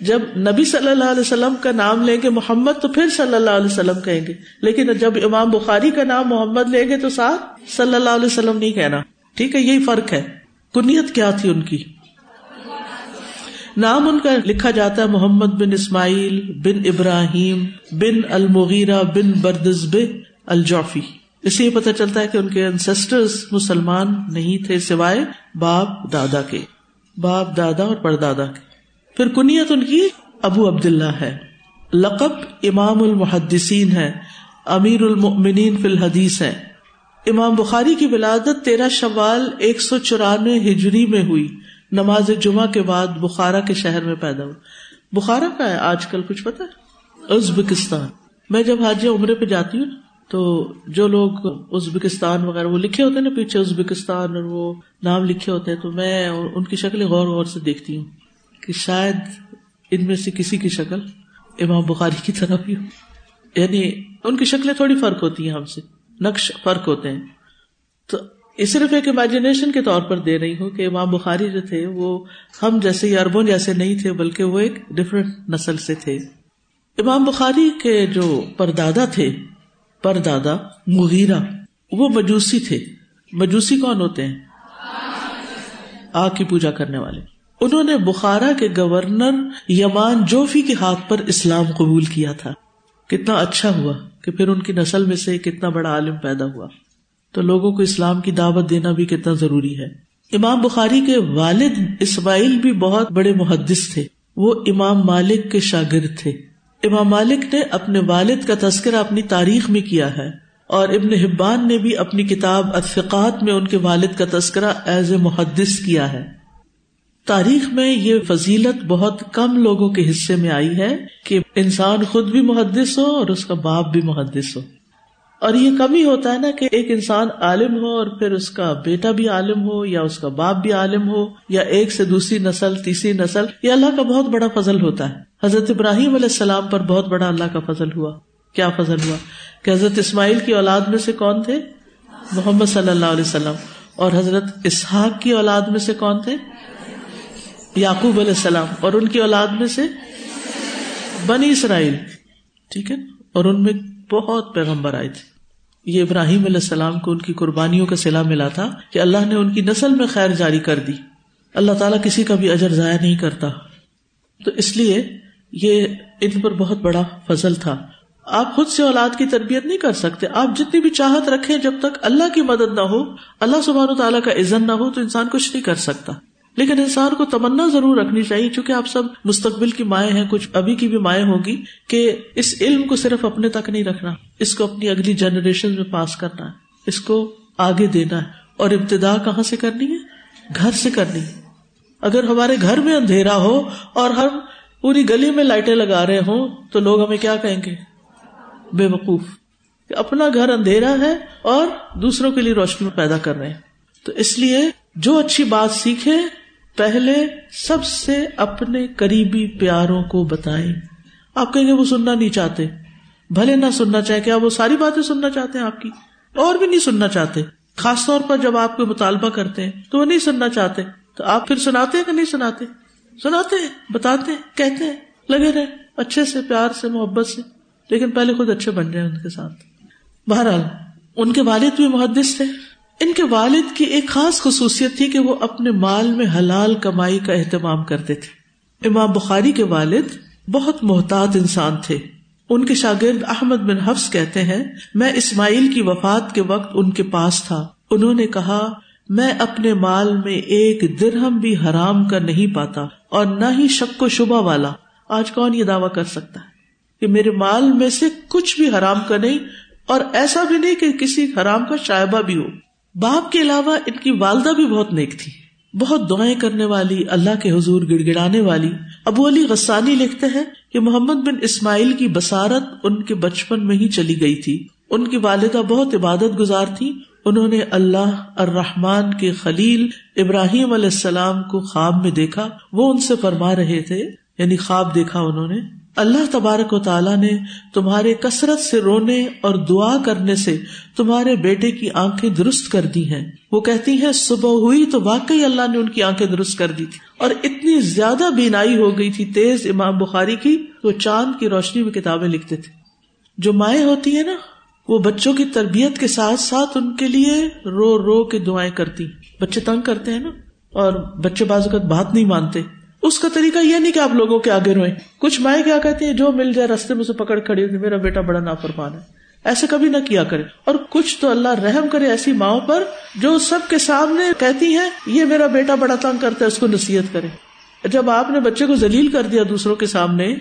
جب نبی صلی اللہ علیہ وسلم کا نام لیں گے محمد تو پھر صلی اللہ علیہ وسلم کہیں گے۔ لیکن جب امام بخاری کا نام محمد لیں گے تو ساتھ صلی اللہ علیہ وسلم نہیں کہنا۔ ٹھیک ہے، یہی فرق ہے۔ کنیت کیا تھی ان کی؟ نام ان کا لکھا جاتا ہے محمد بن اسماعیل بن ابراہیم بن المغیرہ بن بردز الجوفی اس سے یہ پتا چلتا ہے کہ ان کے انسٹر مسلمان نہیں تھے سوائے باپ دادا کے، باپ دادا اور پردادا کے۔ پھر کنیت ان کی ابو عبد اللہ ہے۔ لقب امام المحدسین ہے، امیر المنین فی الحدیث ہے۔ امام بخاری کی ولادت تیرہ شوال ایک سو چورانوے ہجری میں ہوئی۔ نماز جمعہ کے بعد بخارا کے شہر میں پیدا ہوا بخارا کا ہے؟ آج کل کچھ پتا ہے؟ ازبکستان۔ میں جب حاجی عمرے پہ جاتی ہوں تو جو لوگ ازبکستان وغیرہ، وہ لکھے ہوتے ہیں نا پیچھے ازبکستان اور وہ نام لکھے ہوتے ہیں، تو میں ان کی شکلیں غور غور سے دیکھتی ہوں کہ شاید ان میں سے کسی کی شکل امام بخاری کی طرح بھی ہو۔ یعنی ان کی شکلیں تھوڑی فرق ہوتی ہیں ہم سے، نقش فرق ہوتے ہیں۔ تو صرف ایک امیجنیشن کے طور پر دے رہی ہوں کہ امام بخاری جو تھے وہ ہم جیسے یا اربوں جیسے نہیں تھے، بلکہ وہ ایک ڈفرینٹ نسل سے تھے۔ امام بخاری کے جو پردادا تھے، پردادا مغیرہ، وہ مجوسی تھے۔ مجوسی کون ہوتے ہیں؟ آگ کی پوجا کرنے والے۔ انہوں نے بخارا کے گورنر یمان جوفی کے ہاتھ پر اسلام قبول کیا تھا۔ کتنا اچھا ہوا کہ پھر ان کی نسل میں سے کتنا بڑا عالم پیدا ہوا۔ تو لوگوں کو اسلام کی دعوت دینا بھی کتنا ضروری ہے۔ امام بخاری کے والد اسماعیل بھی بہت بڑے محدث تھے۔ وہ امام مالک کے شاگرد تھے۔ امام مالک نے اپنے والد کا تذکرہ اپنی تاریخ میں کیا ہے اور ابن حبان نے بھی اپنی کتاب اتفقات میں ان کے والد کا تذکرہ ایز اے محدث کیا ہے۔ تاریخ میں یہ فضیلت بہت کم لوگوں کے حصے میں آئی ہے کہ انسان خود بھی محدث ہو اور اس کا باپ بھی محدث ہو۔ اور یہ کم ہی ہوتا ہے نا کہ ایک انسان عالم ہو اور پھر اس کا بیٹا بھی عالم ہو یا اس کا باپ بھی عالم ہو یا ایک سے دوسری نسل، تیسری نسل، یہ اللہ کا بہت بڑا فضل ہوتا ہے۔ حضرت ابراہیم علیہ السلام پر بہت بڑا اللہ کا فضل ہوا۔ کیا فضل ہوا؟ کہ حضرت اسماعیل کی اولاد میں سے کون تھے؟ محمد صلی اللہ علیہ وسلم۔ اور حضرت اسحاق کی اولاد میں سے کون تھے؟ یعقوب علیہ السلام۔ اور ان کی اولاد میں سے بنی اسرائیل۔ ٹھیک ہے؟ اور ان میں بہت پیغمبر آئے تھے۔ یہ ابراہیم علیہ السلام کو ان کی قربانیوں کا سلا ملا تھا کہ اللہ نے ان کی نسل میں خیر جاری کر دی۔ اللہ تعالیٰ کسی کا بھی اجر ضائع نہیں کرتا۔ تو اس لیے یہ ان پر بہت بڑا فضل تھا۔ آپ خود سے اولاد کی تربیت نہیں کر سکتے۔ آپ جتنی بھی چاہت رکھے جب تک اللہ کی مدد نہ ہو، اللہ سبحانہ تعالیٰ کا عزت نہ ہو تو انسان کچھ نہیں کر سکتا۔ لیکن انسان کو تمنا ضرور رکھنی چاہیے، چونکہ آپ سب مستقبل کی مائیں ہیں، کچھ ابھی کی بھی مائیں ہوگی کہ اس علم کو صرف اپنے تک نہیں رکھنا، اس کو اپنی اگلی جنریشن میں پاس کرنا ہے، اس کو آگے دینا ہے۔ اور ابتدا کہاں سے کرنی ہے؟ گھر سے کرنی ہے۔ اگر ہمارے گھر میں اندھیرا ہو اور ہم پوری گلی میں لائٹیں لگا رہے ہوں، تو لوگ ہمیں کیا کہیں گے؟ بے وقوف اپنا گھر اندھیرا ہے اور دوسروں کے لیے روشنی پیدا کر رہے ہیں۔ تو اس لیے جو اچھی بات سیکھے پہلے سب سے اپنے قریبی پیاروں کو بتائیں۔ آپ کہیں گے وہ سننا نہیں چاہتے۔ بھلے نہ سننا چاہے، کیا وہ ساری باتیں سننا چاہتے ہیں آپ کی؟ اور بھی نہیں سننا چاہتے۔ خاص طور پر جب آپ کو مطالبہ کرتے ہیں تو وہ نہیں سننا چاہتے۔ تو آپ پھر سناتے ہیں کہ نہیں سناتے؟ سناتے ہیں، بتاتے ہیں، کہتے ہیں، لگے رہے، اچھے سے، پیار سے، محبت سے۔ لیکن پہلے خود اچھے بن جائیں ان کے ساتھ۔ بہرحال، ان کے والد بھی محدث تھے۔ ان کے والد کی ایک خاص خصوصیت تھی کہ وہ اپنے مال میں حلال کمائی کا اہتمام کرتے تھے۔ امام بخاری کے والد بہت محتاط انسان تھے۔ ان کے شاگرد احمد بن حفظ کہتے ہیں، میں اسماعیل کی وفات کے وقت ان کے پاس تھا۔ انہوں نے کہا، میں اپنے مال میں ایک درہم بھی حرام کا نہیں پاتا اور نہ ہی شک و شبہ والا۔ آج کون یہ دعوی کر سکتا ہے کہ میرے مال میں سے کچھ بھی حرام کا نہیں اور ایسا بھی نہیں کہ کسی حرام کا شائبہ بھی ہو۔ باپ کے علاوہ ان کی والدہ بھی بہت نیک تھی۔ بہت دعائیں کرنے والی، اللہ کے حضور گڑ گڑانے والی۔ ابو علی غسانی لکھتے ہیں کہ محمد بن اسماعیل کی بسارت ان کے بچپن میں ہی چلی گئی تھی۔ ان کی والدہ بہت عبادت گزار تھی۔ انہوں نے اللہ الرحمان کے خلیل ابراہیم علیہ السلام کو خواب میں دیکھا۔ وہ ان سے فرما رہے تھے یعنی خواب دیکھا انہوں نے۔ اللہ تبارک و تعالیٰ نے تمہارے کثرت سے رونے اور دعا کرنے سے تمہارے بیٹے کی آنکھیں درست کر دی ہیں۔ وہ کہتی ہیں، صبح ہوئی تو واقعی اللہ نے ان کی آنکھیں درست کر دی تھی۔ اور اتنی زیادہ بینائی ہو گئی تھی تیز امام بخاری کی وہ چاند کی روشنی میں کتابیں لکھتے تھے۔ جو مائیں ہوتی ہیں نا، وہ بچوں کی تربیت کے ساتھ ساتھ ان کے لیے رو رو کے دعائیں کرتی۔ بچے تنگ کرتے ہیں نا، اور بچے بعض اوقات بات نہیں مانتے۔ اس کا طریقہ یہ نہیں کہ آپ لوگوں کے آگے روئیں۔ کچھ مائیں کیا کہتی ہیں، جو مل جائے رستے میں سے پکڑ کھڑی ہوتی میرا بیٹا بڑا نافرمان ہے۔ ایسے کبھی نہ کیا کرے اور کچھ تو اللہ رحم کرے ایسی ماؤں پر جو سب کے سامنے کہتی ہیں، یہ میرا بیٹا بڑا تنگ کرتا ہے، اس کو نصیحت کرے جب آپ نے بچے کو ذلیل کر دیا دوسروں کے سامنے،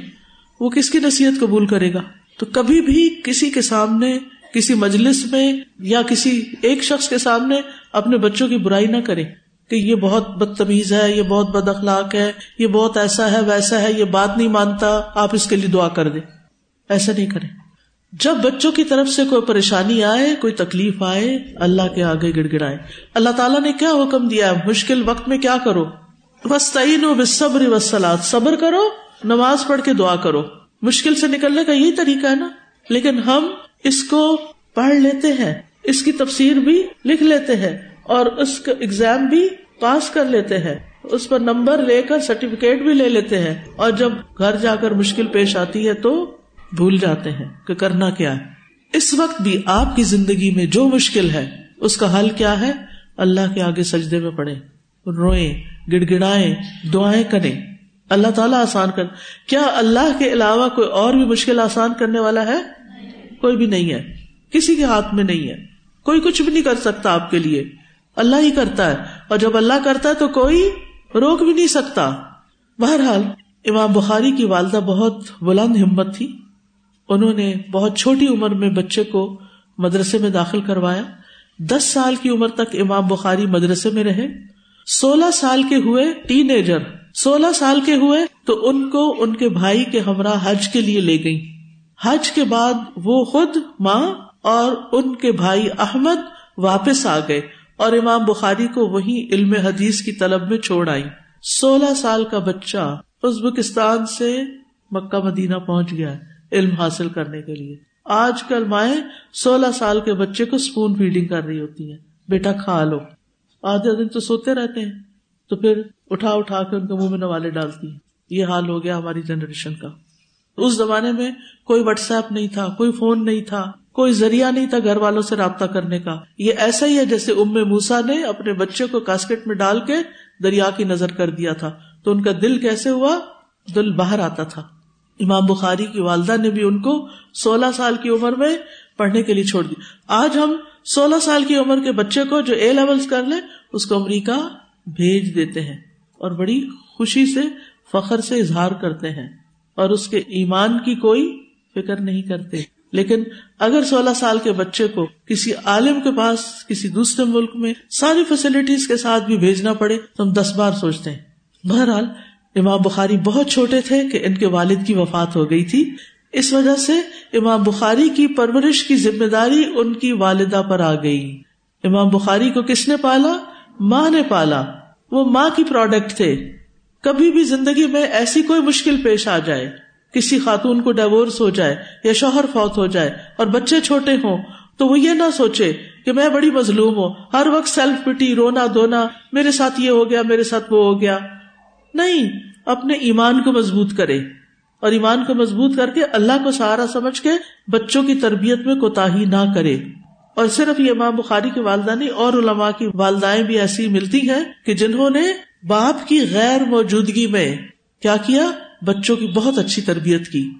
وہ کس کی نصیحت قبول کرے گا؟ تو کبھی بھی کسی کے سامنے، کسی مجلس میں یا کسی ایک شخص کے سامنے اپنے بچوں کی برائی نہ کرے کہ یہ بہت بدتمیز ہے، یہ بہت بد اخلاق ہے، یہ بہت ایسا ہے، ویسا ہے، یہ بات نہیں مانتا، آپ اس کے لیے دعا کر دیں۔ ایسا نہیں کریں۔ جب بچوں کی طرف سے کوئی پریشانی آئے، کوئی تکلیف آئے، اللہ کے آگے گڑ گڑائے اللہ تعالیٰ نے کیا حکم دیا ہے؟ مشکل وقت میں کیا کرو؟ بس تعین و بصبر وسلات صبر کرو، نماز پڑھ کے دعا کرو۔ مشکل سے نکلنے کا یہی طریقہ ہے نا؟ لیکن ہم اس کو پڑھ لیتے ہیں، اس کی تفسیر بھی لکھ لیتے ہیں۔ اور اس کا ایگزام بھی پاس کر لیتے ہیں۔ اس پر نمبر لے کر سرٹیفکیٹ بھی لے لیتے ہیں۔ اور جب گھر جا کر مشکل پیش آتی ہے تو بھول جاتے ہیں کہ کرنا کیا ہے۔ اس وقت بھی آپ کی زندگی میں جو مشکل ہے اس کا حل کیا ہے؟ اللہ کے آگے سجدے میں پڑے روئیں گڑ گڑائیں دعائیں کریں۔ اللہ تعالیٰ آسان کر کیا اللہ کے علاوہ کوئی اور بھی مشکل آسان کرنے والا ہے؟ کوئی بھی نہیں ہے۔ کسی کے ہاتھ میں نہیں ہے۔ کوئی کچھ بھی نہیں کر سکتا آپ کے لیے۔ اللہ ہی کرتا ہے۔ اور جب اللہ کرتا ہے تو کوئی روک بھی نہیں سکتا۔ بہرحال امام بخاری کی والدہ بہت بلند ہمت تھی۔ انہوں نے بہت چھوٹی عمر میں بچے کو مدرسے میں داخل کروایا۔ دس سال کی عمر تک امام بخاری مدرسے میں رہے۔ سولہ سال کے ہوئے ٹین ایجر سولہ سال کے ہوئے تو ان کو ان کے بھائی کے ہمراہ حج کے لیے لے گئی حج کے بعد وہ خود ماں اور ان کے بھائی احمد واپس آ گئے۔ اور امام بخاری کو وہی علم حدیث کی طلب میں چھوڑ آئی سولہ سال کا بچہ ازبکستان سے مکہ مدینہ پہنچ گیا علم حاصل کرنے کے لیے۔ آج کل مائیں سولہ سال کے بچے کو اسپون فیڈنگ کر رہی ہوتی ہیں۔ بیٹا کھا لو۔ آدھے دن تو سوتے رہتے ہیں۔ تو پھر اٹھا اٹھا کے ان کے منہ میں نوالے ڈالتی ہیں۔ یہ حال ہو گیا ہماری جنریشن کا۔ اس زمانے میں کوئی واٹس ایپ نہیں تھا، کوئی فون نہیں تھا۔ کوئی ذریعہ نہیں تھا گھر والوں سے رابطہ کرنے کا۔ یہ ایسا ہی ہے جیسے ام موسا نے اپنے بچے کو کاسکٹ میں ڈال کے دریا کی نظر کر دیا تھا۔ تو ان کا دل کیسے ہوا؟ دل باہر آتا تھا۔ امام بخاری کی والدہ نے بھی ان کو سولہ سال کی عمر میں پڑھنے کے لیے چھوڑ دی آج ہم سولہ سال کی عمر کے بچے کو جو اے لیول کر لے اس کو امریکہ بھیج دیتے ہیں اور بڑی خوشی سے، فخر سے اظہار کرتے ہیں اور اس کے ایمان کی کوئی فکر نہیں کرتے۔ لیکن اگر سولہ سال کے بچے کو کسی عالم کے پاس، کسی دوسرے ملک میں ساری فیسلٹیز کے ساتھ بھی بھیجنا پڑے، تو ہم دس بار سوچتے ہیں۔ بہرحال، امام بخاری بہت چھوٹے تھے کہ ان کے والد کی وفات ہو گئی تھی۔ اس وجہ سے امام بخاری کی پرورش کی ذمہ داری ان کی والدہ پر آ گئی۔ امام بخاری کو کس نے پالا؟ ماں نے پالا۔ وہ ماں کی پروڈکٹ تھے۔ کبھی بھی زندگی میں ایسی کوئی مشکل پیش آ جائے۔ کسی خاتون کو ڈائیورس ہو جائے یا شوہر فوت ہو جائے اور بچے چھوٹے ہوں، تو وہ یہ نہ سوچے کہ میں بڑی مظلوم ہوں۔ ہر وقت سیلف پٹی رونا دھونا، میرے ساتھ یہ ہو گیا، میرے ساتھ وہ ہو گیا۔ نہیں، اپنے ایمان کو مضبوط کرے۔ اور ایمان کو مضبوط کر کے اللہ کو سہارا سمجھ کے بچوں کی تربیت میں کوتا ہی نہ کرے۔ اور صرف یہ امام بخاری کی والدہ نہیں، اور علماء کی والدائیں بھی ایسی ملتی ہیں کہ جنہوں نے باپ کی غیر موجودگی میں کیا کیا؟ بچوں کی بہت اچھی تربیت کی۔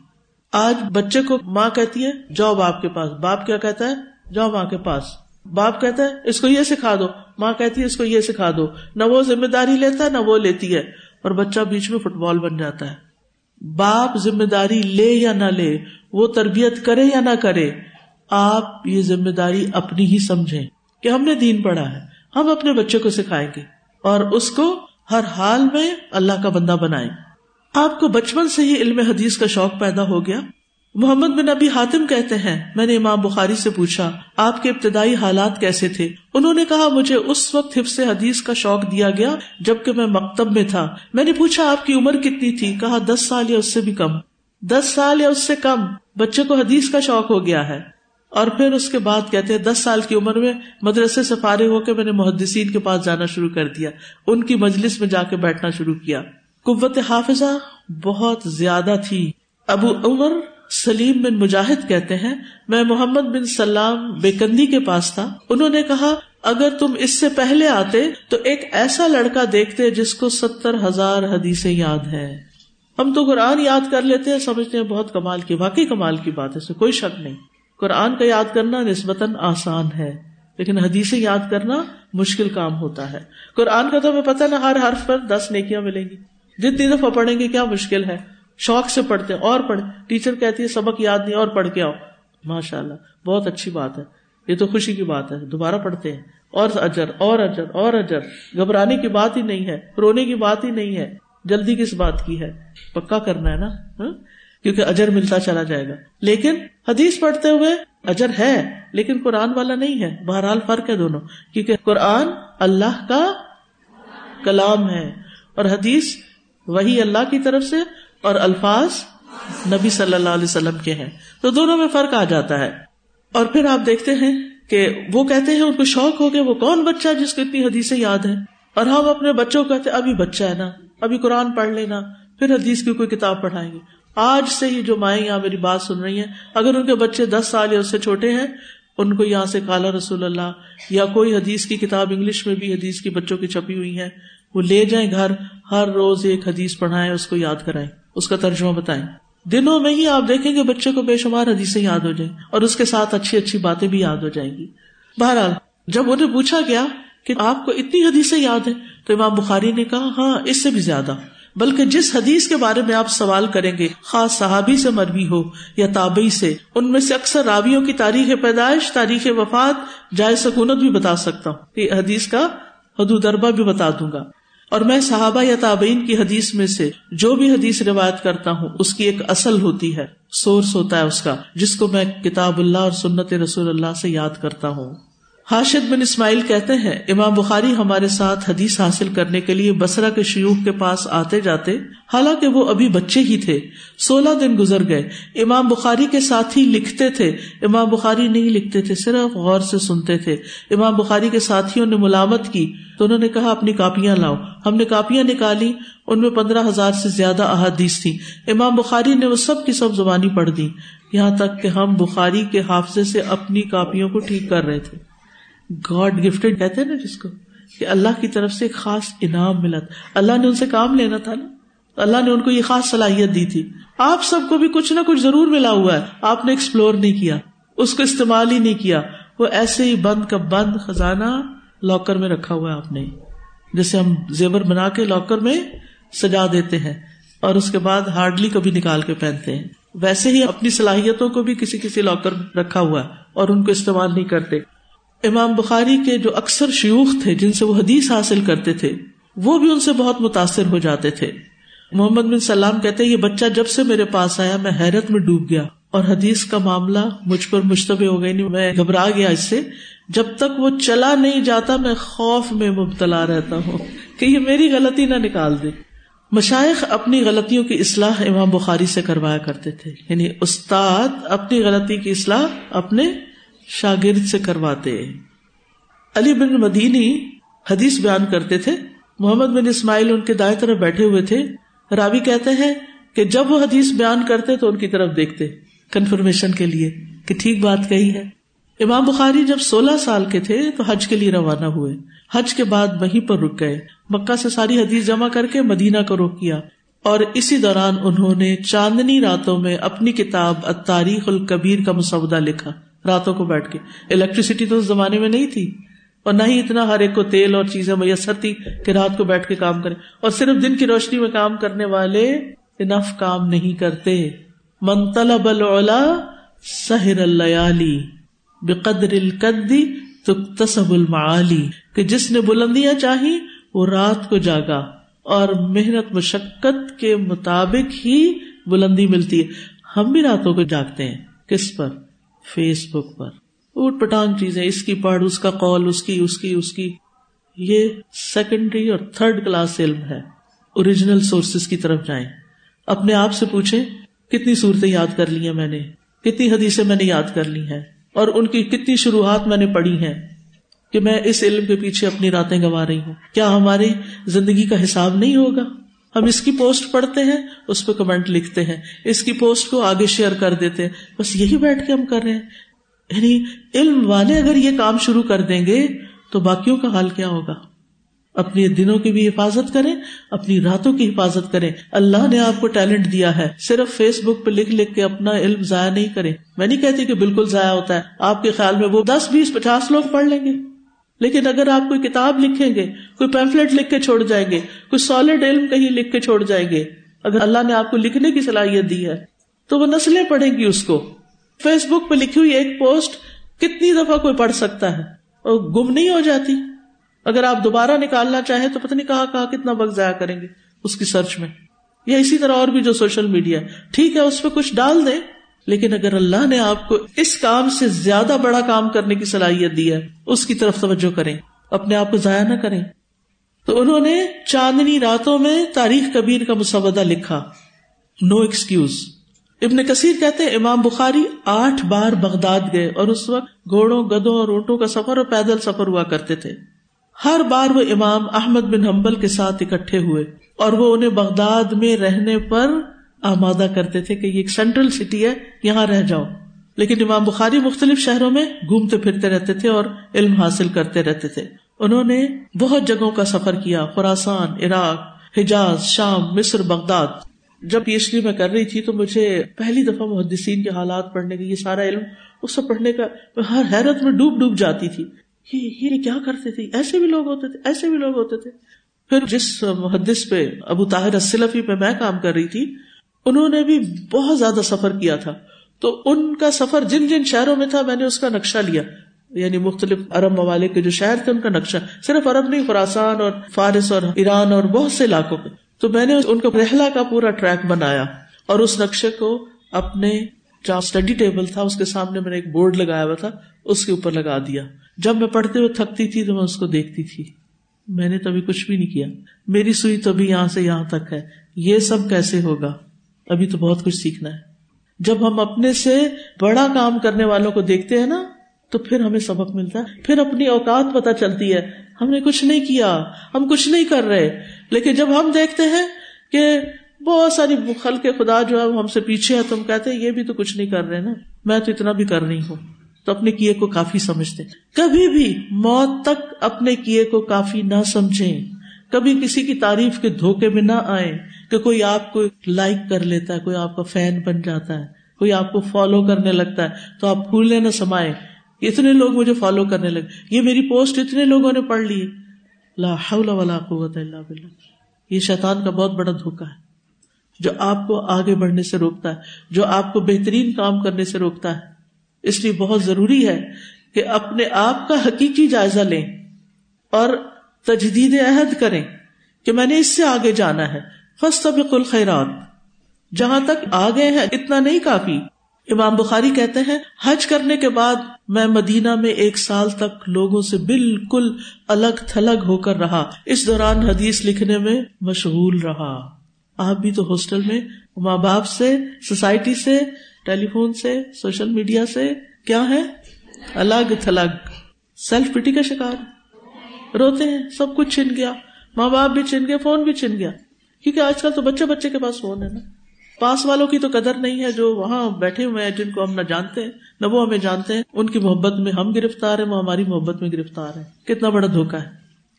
آج بچے کو ماں کہتی ہے، جاؤ باپ کے پاس۔ باپ کیا کہتا ہے؟ جاؤ ماں کے پاس۔ باپ کہتا ہے، اس کو یہ سکھا دو۔ ماں کہتی ہے، اس کو یہ سکھا دو۔ نہ وہ ذمہ داری لیتا ہے نہ وہ لیتی ہے۔ اور بچہ بیچ میں فٹ بال بن جاتا ہے۔ باپ ذمہ داری لے یا نہ لے، وہ تربیت کرے یا نہ کرے، آپ یہ ذمہ داری اپنی ہی سمجھیں کہ ہم نے دین پڑھا ہے۔ ہم اپنے بچے کو سکھائیں گے۔ اور اس کو ہر حال میں اللہ کا بندہ بنائے آپ کو بچپن سے ہی علم حدیث کا شوق پیدا ہو گیا؟ محمد بن ابی حاتم کہتے ہیں، میں نے امام بخاری سے پوچھا، آپ کے ابتدائی حالات کیسے تھے؟ انہوں نے کہا، مجھے اس وقت حفظ حدیث کا شوق دیا گیا جبکہ میں مکتب میں تھا۔ میں نے پوچھا، آپ کی عمر کتنی تھی؟ کہا، دس سال یا اس سے بھی کم۔ دس سال یا اس سے کم؟ بچے کو حدیث کا شوق ہو گیا ہے۔ اور پھر اس کے بعد کہتے ہیں، دس سال کی عمر میں مدرسے سے فارغ ہو کے میں نے محدثین کے پاس جانا شروع کر دیا۔ ان کی مجلس میں جا کے بیٹھنا شروع کیا۔ قوت حافظہ بہت زیادہ تھی۔ ابو عمر سلیم بن مجاہد کہتے ہیں، میں محمد بن سلام بیکندی کے پاس تھا۔ انہوں نے کہا، اگر تم اس سے پہلے آتے تو ایک ایسا لڑکا دیکھتے جس کو ستر ہزار حدیثیں یاد ہے ہم تو قرآن یاد کر لیتے ہیں، سمجھتے ہیں بہت کمال کی، واقعی کمال کی بات ہے کوئی شک نہیں۔ قرآن کا یاد کرنا نسبتاً آسان ہے، لیکن حدیثیں یاد کرنا مشکل کام ہوتا ہے۔ قرآن کا تو ہمیں پتہ نا، ہر حرف پر دس نیکیاں ملیں گی۔ جتنی دفعہ پڑھیں گے کیا مشکل ہے؟ شوق سے پڑھتے اور پڑھے ٹیچر کہتی ہے، سبق یاد نہیں، اور پڑھ کے آؤ۔ ماشاء اللہ بہت اچھی بات ہے۔ یہ تو خوشی کی بات ہے۔ دوبارہ پڑھتے ہیں۔ اور اجر اور اجر اور اجر۔ گھبرانے کی بات ہی نہیں ہے، رونے کی بات ہی نہیں ہے۔ جلدی کس بات کی ہے؟ پکا کرنا ہے نا؟ ہاں؟ کیونکہ اجر ملتا چلا جائے گا۔ لیکن حدیث پڑھتے ہوئے اجر ہے، لیکن قرآن والا نہیں ہے۔ بہرحال فرق ہے دونوں۔ کیونکہ قرآن اللہ کا کلام ہے، اور حدیث وہی اللہ کی طرف سے اور الفاظ نبی صلی اللہ علیہ وسلم کے ہیں۔ تو دونوں میں فرق آ جاتا ہے۔ اور پھر آپ دیکھتے ہیں کہ وہ کہتے ہیں ان کو شوق ہو گیا وہ کون بچہ جس کو اتنی حدیثیں یاد ہے اور ہم اپنے بچوں کو کہتے ابھی بچہ ہے نا، ابھی قرآن پڑھ لینا، پھر حدیث کی کوئی کتاب پڑھائیں گے۔ آج سے ہی جو مائیں یہاں میری بات سن رہی ہیں، اگر ان کے بچے دس سال یا اس سے چھوٹے ہیں، ان کو یہاں سے کالا رسول اللہ یا کوئی حدیث کی کتاب انگلش میں بھی حدیث کی بچوں کی چھپی ہوئی ہے وہ لے جائیں گھر ہر روز ایک حدیث پڑھائیں، اس کو یاد کرائیں، اس کا ترجمہ بتائیں۔ دنوں میں ہی آپ دیکھیں گے بچے کو بے شمار حدیثیں یاد ہو جائیں اور اس کے ساتھ اچھی اچھی باتیں بھی یاد ہو جائیں گی۔ بہرحال، جب انہیں پوچھا گیا کہ آپ کو اتنی حدیثیں یاد ہیں، تو امام بخاری نے کہا ہاں اس سے بھی زیادہ۔ بلکہ جس حدیث کے بارے میں آپ سوال کریں گے، خاص صحابی سے مربی ہو یا تابئی سے، ان میں سے اکثر راویوں کی تاریخ پیدائش، تاریخ وفات، جائز سکونت بھی بتا سکتا ہوں۔ کہ حدیث کا حدود اربا بھی بتا دوں گا۔ اور میں صحابہ یا تابعین کی حدیث میں سے جو بھی حدیث روایت کرتا ہوں، اس کی ایک اصل ہوتی ہے، سورس ہوتا ہے اس کا، جس کو میں کتاب اللہ اور سنت رسول اللہ سے یاد کرتا ہوں۔ حاشد بن اسماعیل کہتے ہیں، امام بخاری ہمارے ساتھ حدیث حاصل کرنے کے لیے بسرا کے شیوخ کے پاس آتے جاتے، حالانکہ وہ ابھی بچے ہی تھے، سولہ دن گزر گئے۔ امام بخاری کے ساتھ ہی لکھتے تھے۔ امام بخاری نہیں لکھتے تھے، صرف غور سے سنتے تھے۔ امام بخاری کے ساتھیوں نے ملامت کی، تو انہوں نے کہا، اپنی کاپیاں لاؤ۔ ہم نے کاپیاں نکالی، ان میں پندرہ ہزار سے زیادہ احادیث تھی امام بخاری نے وہ سب کی سب زبانی پڑھ دی۔ یہاں تک کہ ہم بخاری کے حافظے سے اپنی کاپیوں کو ٹھیک کر رہے تھے۔ گاڈ گفٹڈ کہتے نا جس کو، کہ اللہ کی طرف سے ایک خاص انعام ملا تھا۔ اللہ نے ان سے کام لینا تھا نا۔ اللہ نے ان کو یہ خاص صلاحیت دی تھی۔ آپ سب کو بھی کچھ نہ کچھ ضرور ملا ہوا ہے۔ آپ نے ایکسپلور نہیں کیا۔ اس کو استعمال ہی نہیں کیا۔ وہ ایسے ہی بند کا بند خزانہ لاکر میں رکھا ہوا ہے آپ نے۔ جیسے ہم زیور بنا کے لاکر میں سجا دیتے ہیں۔ اور اس کے بعد ہارڈلی کبھی نکال کے پہنتے ہیں۔ ویسے ہی اپنی صلاحیتوں کو بھی کسی کسی لاکر رکھا ہوا ہے اور ان کو استعمال نہیں کرتے۔ امام بخاری کے جو اکثر شیوخ تھے، جن سے وہ حدیث حاصل کرتے تھے، وہ بھی ان سے بہت متاثر ہو جاتے تھے۔ محمد بن سلام کہتے یہ بچہ جب سے میرے پاس آیا، میں حیرت میں ڈوب گیا اور حدیث کا معاملہ مجھ پر مشتبہ ہو گئی، نہیں، میں گھبرا گیا اس سے۔ جب تک وہ چلا نہیں جاتا، میں خوف میں مبتلا رہتا ہوں کہ یہ میری غلطی نہ نکال دے۔ مشائق اپنی غلطیوں کی اصلاح امام بخاری سے کروایا کرتے تھے۔ یعنی استاد اپنی غلطی کی اصلاح اپنے شاگرد سے کرواتے۔ علی بن مدینی حدیث بیان کرتے تھے۔ محمد بن اسماعیل ان کے دائیں طرف بیٹھے ہوئے تھے۔ راوی کہتے ہیں کہ جب وہ حدیث بیان کرتے تو ان کی طرف دیکھتے۔ کنفرمیشن کے لیے کہ ٹھیک بات کہی ہے۔ امام بخاری جب سولہ سال کے تھے تو حج کے لیے روانہ ہوئے۔ حج کے بعد وہیں پر رک گئے۔ مکہ سے ساری حدیث جمع کر کے مدینہ کو روک کیا۔ اور اسی دوران انہوں نے چاندنی راتوں میں اپنی کتاب تاریخ الکبیر کا مسودہ لکھا۔ راتوں کو بیٹھ کے۔ الیکٹریسٹی تو اس زمانے میں نہیں تھی۔ اور نہ ہی اتنا ہر ایک کو تیل اور چیزیں میسر تھی کہ رات کو بیٹھ کے کام کرے اور صرف دن کی روشنی میں کام کرنے والے انف کام نہیں کرتے۔ منتلب العلا سہر اللیالی بقدر القدی تکتسب المعالی۔ کہ جس نے بلندیاں چاہی، وہ رات کو جاگا۔ اور محنت مشقت کے مطابق ہی بلندی ملتی ہے۔ ہم بھی راتوں کو جاگتے ہیں۔ کس پر؟ فیس بک پر۔ اوٹ پٹانگ چیزیں اس کی پڑھ، اس کا کال اس کی اس کی اس کی۔ یہ سیکنڈری اور تھرڈ کلاس علم ہے۔ اوریجنل سورسز کی طرف جائیں۔ اپنے آپ سے پوچھیں، کتنی صورتیں یاد کر لی ہیں میں نے؟ کتنی حدیثیں میں نے یاد کر لی ہیں؟ اور ان کی کتنی شروعات میں نے پڑھی ہیں کہ میں اس علم کے پیچھے اپنی راتیں گوا رہی ہوں۔ کیا ہماری زندگی کا حساب نہیں ہوگا؟ ہم اس کی پوسٹ پڑھتے ہیں، اس پہ کمنٹ لکھتے ہیں، اس کی پوسٹ کو آگے شیئر کر دیتے ہیں۔ بس یہی بیٹھ کے ہم کر رہے ہیں۔ یعنی علم والے اگر یہ کام شروع کر دیں گے تو باقیوں کا حال کیا ہوگا؟ اپنی دنوں کی بھی حفاظت کریں، اپنی راتوں کی حفاظت کریں۔ اللہ نے آپ کو ٹیلنٹ دیا ہے۔ صرف فیس بک پہ لکھ لکھ کے اپنا علم ضائع نہیں کرے میں نہیں کہتی کہ بالکل ضائع ہوتا ہے۔ آپ کے خیال میں وہ دس، بیس، پچاس لوگ پڑھ لیں گے۔ لیکن اگر آپ کوئی کتاب لکھیں گے، کوئی پیمفلٹ لکھ کے چھوڑ جائیں گے، کوئی سالڈ علم کہیں لکھ کے چھوڑ جائیں گے، اگر اللہ نے آپ کو لکھنے کی صلاحیت دی ہے، تو وہ نسلیں پڑھیں گی اس کو۔ فیس بک پہ لکھی ہوئی ایک پوسٹ کتنی دفعہ کوئی پڑھ سکتا ہے، اور گم نہیں ہو جاتی۔ اگر آپ دوبارہ نکالنا چاہیں تو پتہ نہیں کہا کہا کتنا وقت ضائع کریں گے اس کی سرچ میں۔ یا اسی طرح اور بھی جو سوشل میڈیا ٹھیک ہے، اس پہ کچھ ڈال دیں۔ لیکن اگر اللہ نے آپ کو اس کام سے زیادہ بڑا کام کرنے کی صلاحیت دی ہے، اس کی طرف توجہ کریں، اپنے آپ کو ضائع نہ کریں۔ تو انہوں نے چاندنی راتوں میں تاریخ کبیر کا مسودہ لکھا۔ نو ایکسکیوز ابن کثیر کہتے ہیں، امام بخاری آٹھ بار بغداد گئے اور اس وقت گھوڑوں، گدوں اور اونٹوں کا سفر اور پیدل سفر ہوا کرتے تھے۔ ہر بار وہ امام احمد بن حنبل کے ساتھ اکٹھے ہوئے اور وہ انہیں بغداد میں رہنے پر آمادہ کرتے تھے کہ یہ ایک سینٹرل سٹی ہے، یہاں رہ جاؤ۔ لیکن امام بخاری مختلف شہروں میں گھومتے پھرتے رہتے تھے اور علم حاصل کرتے رہتے تھے۔ انہوں نے بہت جگہوں کا سفر کیا خوراسان عراق، حجاز، شام، مصر، بغداد۔ جب پی ایچ ڈی میں کر رہی تھی تو مجھے پہلی دفعہ محدثین کے حالات پڑھنے کی یہ سارا علم، اس سے پڑھنے کا ہر حیرت میں ڈوب ڈوب جاتی تھی۔ یہ کیا کرتے تھے؟ ایسے بھی لوگ ہوتے تھے، ایسے بھی لوگ ہوتے تھے۔ پھر جس محدث پہ ابو طاہر اسلفی پہ میں کام کر رہی تھی انہوں نے بھی بہت زیادہ سفر کیا تھا۔ تو ان کا سفر جن جن شہروں میں تھا، میں نے اس کا نقشہ لیا۔ یعنی مختلف عرب ممالک کے جو شہر تھے، ان کا نقشہ۔ صرف عرب نہیں خوراسان اور فارس اور ایران اور بہت سے علاقوں میں تو میں نے ان کو رحلہ کا پورا ٹریک بنایا اور اس نقشے کو اپنے جہاں اسٹڈی ٹیبل تھا، اس کے سامنے میں نے ایک بورڈ لگایا ہوا تھا، اس کے اوپر لگا دیا۔ جب میں پڑھتے ہوئے تھکتی تھی تو میں اس کو دیکھتی تھی۔ میں نے تبھی کچھ بھی نہیں کیا۔ میری سوئی تو یہاں سے یہاں تک ہے۔ یہ سب کیسے ہوگا؟ ابھی تو بہت کچھ سیکھنا ہے۔ جب ہم اپنے سے بڑا کام کرنے والوں کو دیکھتے ہیں نا، تو پھر ہمیں سبق ملتا ہے۔ پھر اپنی اوقات پتہ چلتی ہے، ہم نے کچھ نہیں کیا، ہم کچھ نہیں کر رہے۔ لیکن جب ہم دیکھتے ہیں کہ بہت ساری خل کے خدا جو ہے ہم سے پیچھے ہے تم کہتے یہ بھی تو کچھ نہیں کر رہے نا۔ میں تو اتنا بھی کر رہی ہوں۔ تو اپنے کیے کو کافی سمجھتے۔ کبھی بھی موت تک اپنے کیے کو کافی نہ سمجھیں۔ کبھی کسی کی تعریف کے دھوکے میں نہ آئے کہ کوئی آپ کو لائک کر لیتا ہے، کوئی آپ کا فین بن جاتا ہے، کوئی آپ کو فالو کرنے لگتا ہے، تو آپ پھولنے نہ سمائے اتنے لوگ مجھے فالو کرنے لگے۔ یہ میری پوسٹ اتنے لوگوں نے پڑھ لی۔ لا حول ولا قوت الا باللہ۔ یہ شیطان کا بہت بڑا دھوکا ہے۔ جو آپ کو آگے بڑھنے سے روکتا ہے، جو آپ کو بہترین کام کرنے سے روکتا ہے۔ اس لیے بہت ضروری ہے کہ اپنے آپ کا حقیقی جائزہ لیں۔ اور تجدید عہد کریں کہ میں نے اس سے آگے جانا ہے۔ الخیرات۔ جہاں تک آگے ہیں اتنا نہیں کافی۔ امام بخاری کہتے ہیں، حج کرنے کے بعد میں مدینہ میں ایک سال تک لوگوں سے بالکل الگ تھلگ ہو کر رہا۔ اس دوران حدیث لکھنے میں مشغول رہا۔ آپ بھی تو ہاسٹل میں، ماں باپ سے، سوسائٹی سے، ٹیلی فون سے، سوشل میڈیا سے، کیا ہے؟ الگ تھلگ۔ سیلف پٹی کا شکار۔ روتے ہیں، سب کچھ چھن گیا۔ ماں باپ بھی چن گیا، فون بھی چن گیا۔ کیونکہ آج کل تو بچے بچے کے پاس فون ہے نا۔ پاس والوں کی تو قدر نہیں ہے جو وہاں بیٹھے ہوئے ہیں، جن کو ہم نہ جانتے ہیں، نہ وہ ہمیں جانتے ہیں۔ ان کی محبت میں ہم گرفتار ہیں، وہ ہماری محبت میں گرفتار ہے کتنا بڑا دھوکا ہے۔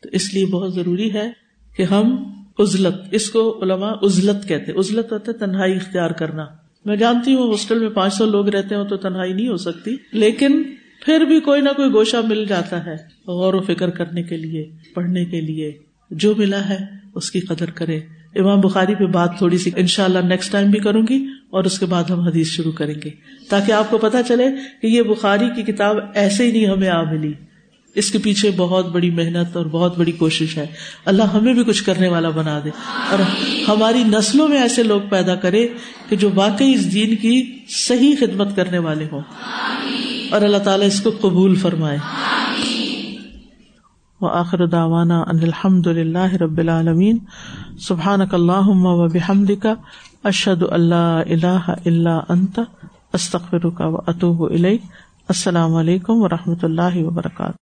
تو اس لیے بہت ضروری ہے کہ ہم ازلت اس کو علماء ازلت کہتے ازلت ہوتا ہے تنہائی اختیار کرنا۔ میں جانتی ہوں، ہاسٹل میں پانچ سو لوگ رہتے ہوں تو تنہائی نہیں ہو سکتی، لیکن پھر بھی کوئی نہ کوئی گوشہ مل جاتا ہے غور و فکر کرنے کے لیے، پڑھنے کے لیے۔ جو ملا ہے، اس کی قدر کرے۔ امام بخاری پہ بات تھوڑی سی ان شاء اللہ نیکسٹ ٹائم بھی کروں گی اور اس کے بعد ہم حدیث شروع کریں گے۔ تاکہ آپ کو پتا چلے کہ یہ بخاری کی کتاب ایسے ہی نہیں ہمیں آ ملی۔ اس کے پیچھے بہت بڑی محنت اور بہت بڑی کوشش ہے۔ اللہ ہمیں بھی کچھ کرنے والا بنا دے۔ اور ہماری نسلوں میں ایسے لوگ پیدا کرے کہ جو واقعی اس دین کی صحیح خدمت کرنے والے ہوں۔ اور اللہ تعالیٰ اس کو قبول فرمائے۔ وآخر دعوانا ان الحمد للہ رب العالمین۔ سبحانک اللہم و بحمدک، اشہد اللہ الہ الا انت، استغفرک و اتوب الیک۔ السلام علیکم و رحمۃ اللہ وبرکاتہ۔